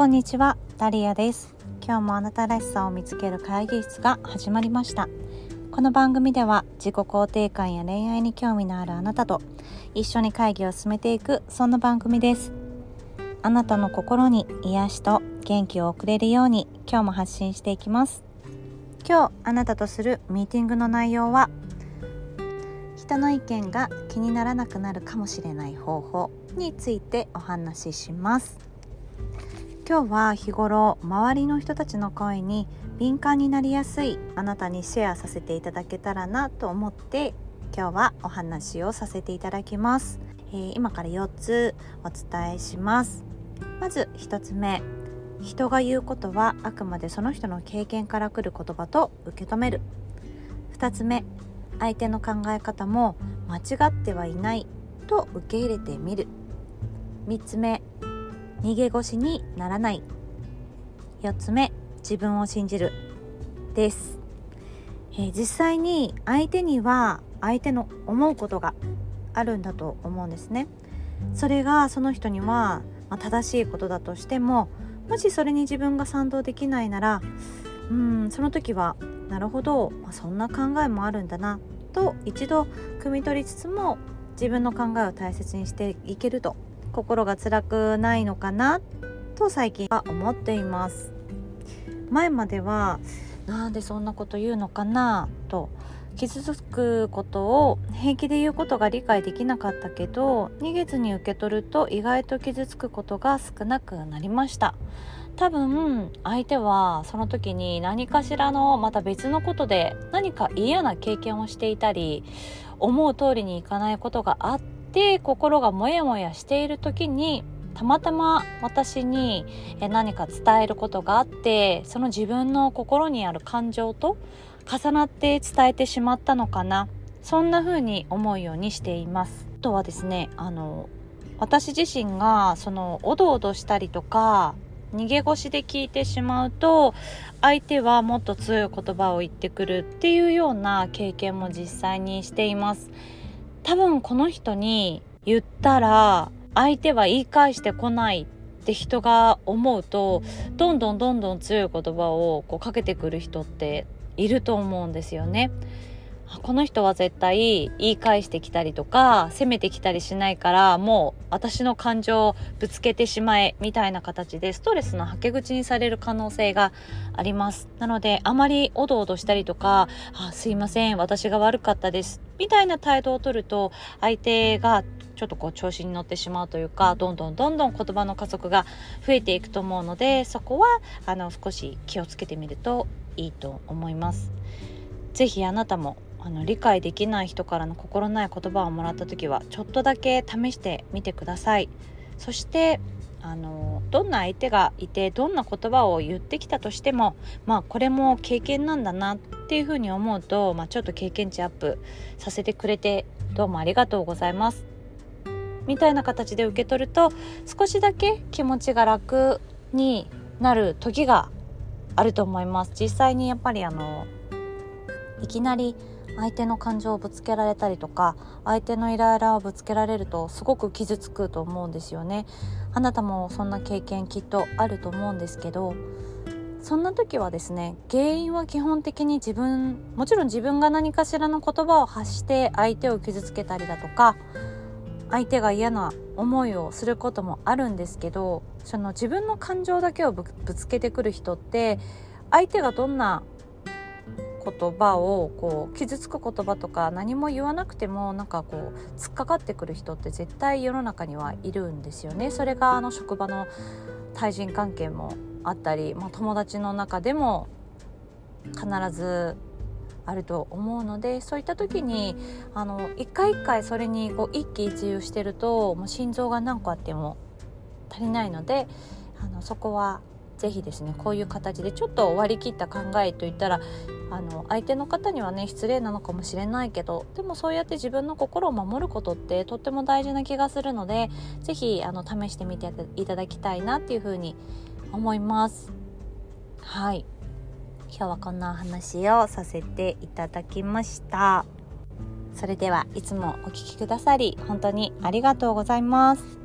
こんにちはダリアです。今日もあなたらしさを見つける会議室が始まりました。この番組では自己肯定感や恋愛に興味のあるあなたと一緒に会議を進めていくそんな番組です。あなたの心に癒しと元気を送れるように今日も発信していきます。今日あなたとするミーティングの内容は人の意見が気にならなくなるかもしれない方法についてお話しします。今日は日頃周りの人たちの声に敏感になりやすいあなたにシェアさせていただけたらなと思って今日はお話をさせていただきます、えー、今から4つお伝えします。まず1つ目。人が言うことはあくまでその人の経験から来る言葉と受け止める。2つ目。相手の考え方も間違ってはいないと受け入れてみる。3つ目。逃げ腰にならない。4つ目自分を信じる。です、えー、実際に相手には相手の思うことがあるんだと思うんですね。それがその人には、まあ、正しいことだとしてももしそれに自分が賛同できないならうんその時はなるほど、まあ、そんな考えもあるんだなと一度汲み取りつつも自分の考えを大切にしていけると心が辛くないのかなと最近は思っています。前まではなんでそんなこと言うのかなと傷つくことを平気で言うことが理解できなかったけど逃げずに受け取ると意外と傷つくことが少なくなりました。多分相手はその時に何かしらのまた別のことで何か嫌な経験をしていたり思う通りにいかないことがあって心がモヤモヤしている時にたまたま私に何か伝えることがあってその自分の心にある感情と重なって伝えてしまったのかな。そんな風に思うようにしています。あとはですねあの私自身がそのおどおどしたりとか逃げ腰で聞いてしまうと相手はもっと強い言葉を言ってくるっていうような経験も実際にしています。多分この人に言ったら相手は言い返してこないって人が思うとどんどんどんどん強い言葉をこうかけてくる人っていると思うんですよね。この人は絶対言い返してきたりとか責めてきたりしないからもう私の感情をぶつけてしまえみたいな形でストレスのはけ口にされる可能性がありますなのであまりおどおどしたりとか「あすいません私が悪かったです」みたいな態度をとると相手がちょっとこう調子に乗ってしまうというかどんどんどんどん言葉の加速が増えていくと思うのでそこはあの少し気をつけてみるといいと思います。ぜひあなたもあの理解できない人からの心ない言葉をもらった時はちょっとだけ試してみてください。そしてあのどんな相手がいてどんな言葉を言ってきたとしてもまあこれも経験なんだなっていうふうに思うと、まあ、ちょっと経験値アップさせてくれてどうもありがとうございます。みたいな形で受け取ると少しだけ気持ちが楽になる時があると思います。実際にやっぱりあのいきなり相手の感情をぶつけられたりとか相手のイライラをぶつけられるとすごく傷つくと思うんですよね。あなたもそんな経験きっとあると思うんですけどそんな時はですね原因は基本的に自分もちろん自分が何かしらの言葉を発して相手を傷つけたりだとか相手が嫌な思いをすることもあるんですけどその自分の感情だけをぶつけてくる人って相手がどんな言葉をこう傷つく言葉とか何も言わなくてもなんかこう突っかかってくる人って絶対世の中にはいるんですよね。それがあの職場の対人関係もあったり、まあ、友達の中でも必ずあると思うのでそういった時にあの一回一回それにこう一喜一憂してるともう心臓が何個あっても足りないのであのそこは是非ですねこういう形でちょっと割り切った考えといったらあの相手の方にはね失礼なのかもしれないけどでもそうやって自分の心を守ることってとっても大事な気がするので是非あの試してみていただきたいなっていうふうに思います。はい。今日はこんなお話をさせていただきました。それではいつもお聴きくださり本当にありがとうございます。